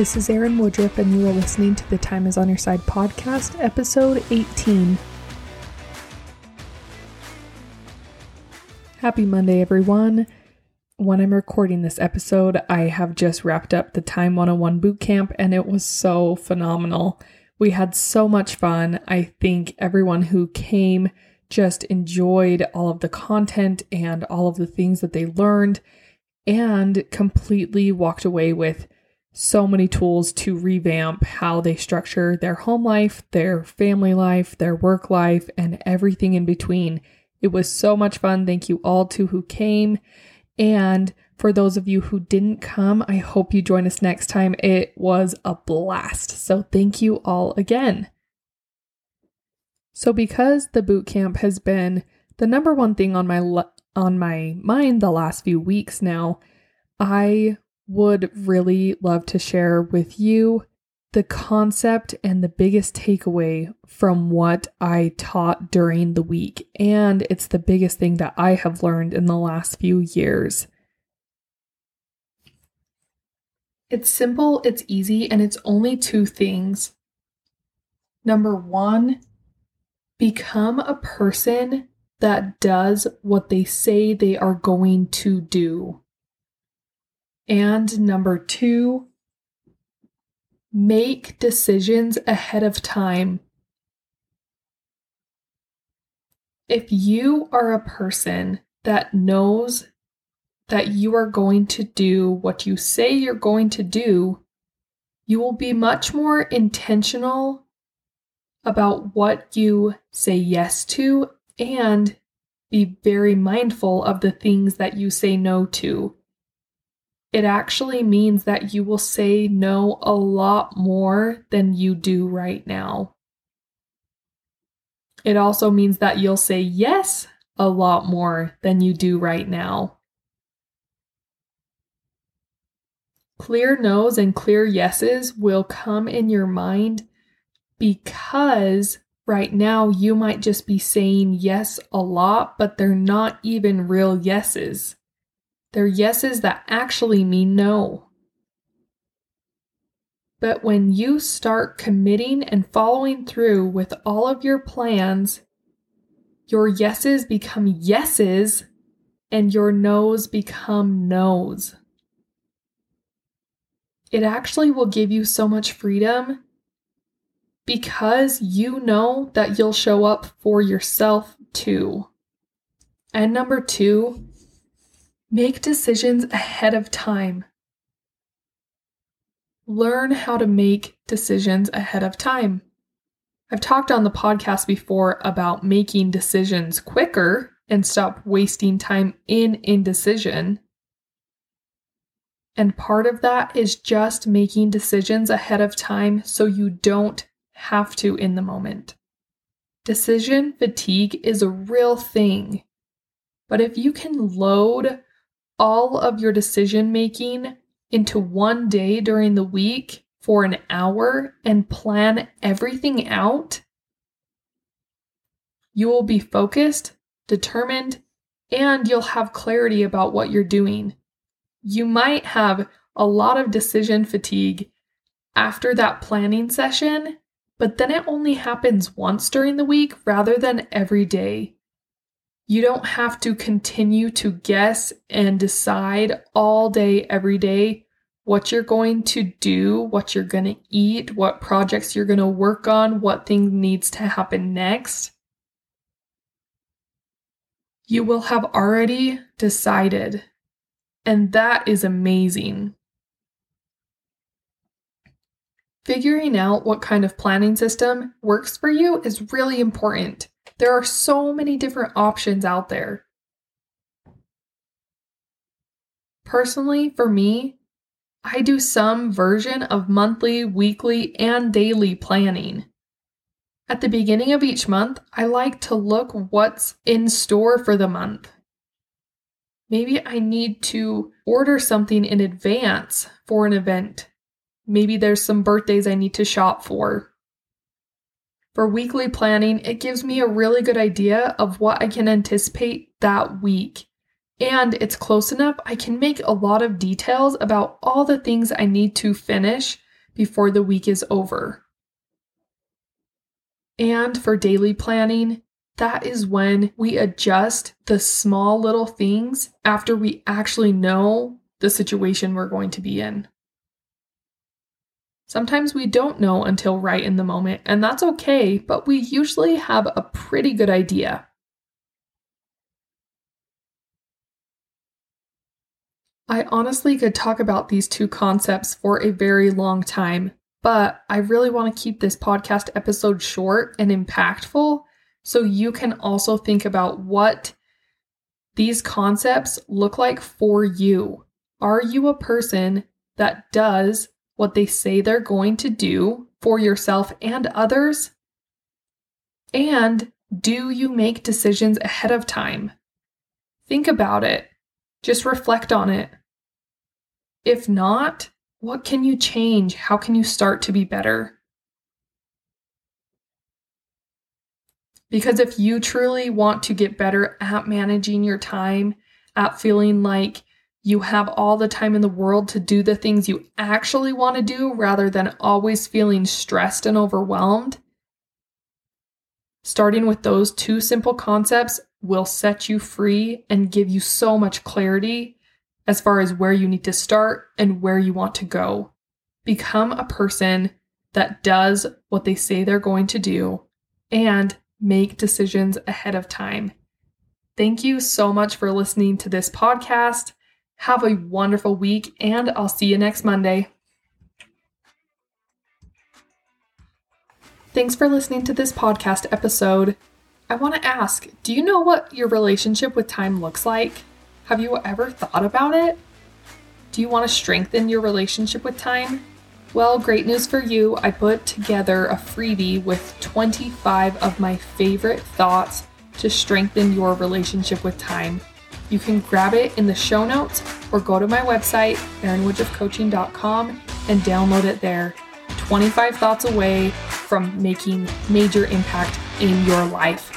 This is Erin Woodruff, and you are listening to the Time is on Your Side podcast, episode 18. Happy Monday, everyone. When I'm recording this episode, I have just wrapped up the Time 101 boot camp, and it was so phenomenal. We had so much fun. I think everyone who came just enjoyed all of the content and all of the things that they learned and completely walked away with so many tools to revamp how they structure their home life, their family life, their work life, and everything in between. It was so much fun. Thank you all to who came. And for those of you who didn't come, I hope you join us next time. It was a blast. So thank you all again. So because the boot camp has been the number one thing on my on my mind the last few weeks now, I would really love to share with you the concept and the biggest takeaway from what I taught during the week. And it's the biggest thing that I have learned in the last few years. It's simple, it's easy, and it's only two things. Number one, become a person that does what they say they are going to do. And number two, make decisions ahead of time. If you are a person that knows that you are going to do what you say you're going to do, you will be much more intentional about what you say yes to and be very mindful of the things that you say no to it actually means that you will say no a lot more than you do right now. It also means that you'll say yes a lot more than you do right now. Clear no's and clear yeses will come in your mind because right now you might just be saying yes a lot, but they're not even real yeses. They're yeses that actually mean no. But when you start committing and following through with all of your plans, your yeses become yeses and your no's become no's. It actually will give you so much freedom because you know that you'll show up for yourself too. And number two, Make decisions ahead of time. Learn how to make decisions ahead of time. I've talked on the podcast before about making decisions quicker and stop wasting time in indecision. And part of that is just making decisions ahead of time so you don't have to in the moment. Decision fatigue is a real thing. But if you can load all of your decision making into one day during the week for an hour and plan everything out, you will be focused, determined, and you'll have clarity about what you're doing. You might have a lot of decision fatigue after that planning session, but then it only happens once during the week rather than every day. You don't have to continue to guess and decide all day, every day, what you're going to do, what you're going to eat, what projects you're going to work on, what thing needs to happen next. You will have already decided, and that is amazing. Figuring out what kind of planning system works for you is really important. There are so many different options out there. Personally, for me, I do some version of monthly, weekly, and daily planning. At the beginning of each month, I like to look what's in store for the month. Maybe I need to order something in advance for an event. Maybe there's some birthdays I need to shop for. For weekly planning, it gives me a really good idea of what I can anticipate that week. And it's close enough, I can make a lot of details about all the things I need to finish before the week is over. And for daily planning, that is when we adjust the small little things after we actually know the situation we're going to be in. Sometimes we don't know until right in the moment, and that's okay, but we usually have a pretty good idea. I honestly could talk about these two concepts for a very long time, but I really want to keep this podcast episode short and impactful so you can also think about what these concepts look like for you. Are you a person that does what they say they're going to do for yourself and others? And do you make decisions ahead of time? Think about it. Just reflect on it. If not, what can you change? How can you start to be better? Because if you truly want to get better at managing your time, at feeling like you have all the time in the world to do the things you actually want to do rather than always feeling stressed and overwhelmed, starting with those two simple concepts will set you free and give you so much clarity as far as where you need to start and where you want to go. Become a person that does what they say they're going to do and make decisions ahead of time. Thank you so much for listening to this podcast. Have a wonderful week, and I'll see you next Monday. Thanks for listening to this podcast episode. I want to ask do you know what your relationship with time looks like? Have you ever thought about it? Do you want to strengthen your relationship with time? Well, great news for you. I put together a freebie with 25 of my favorite thoughts to strengthen your relationship with time. You can grab it in the show notes or go to my website, erinwoodruffcoaching.com, and download it there. 25 thoughts away from making major impact in your life.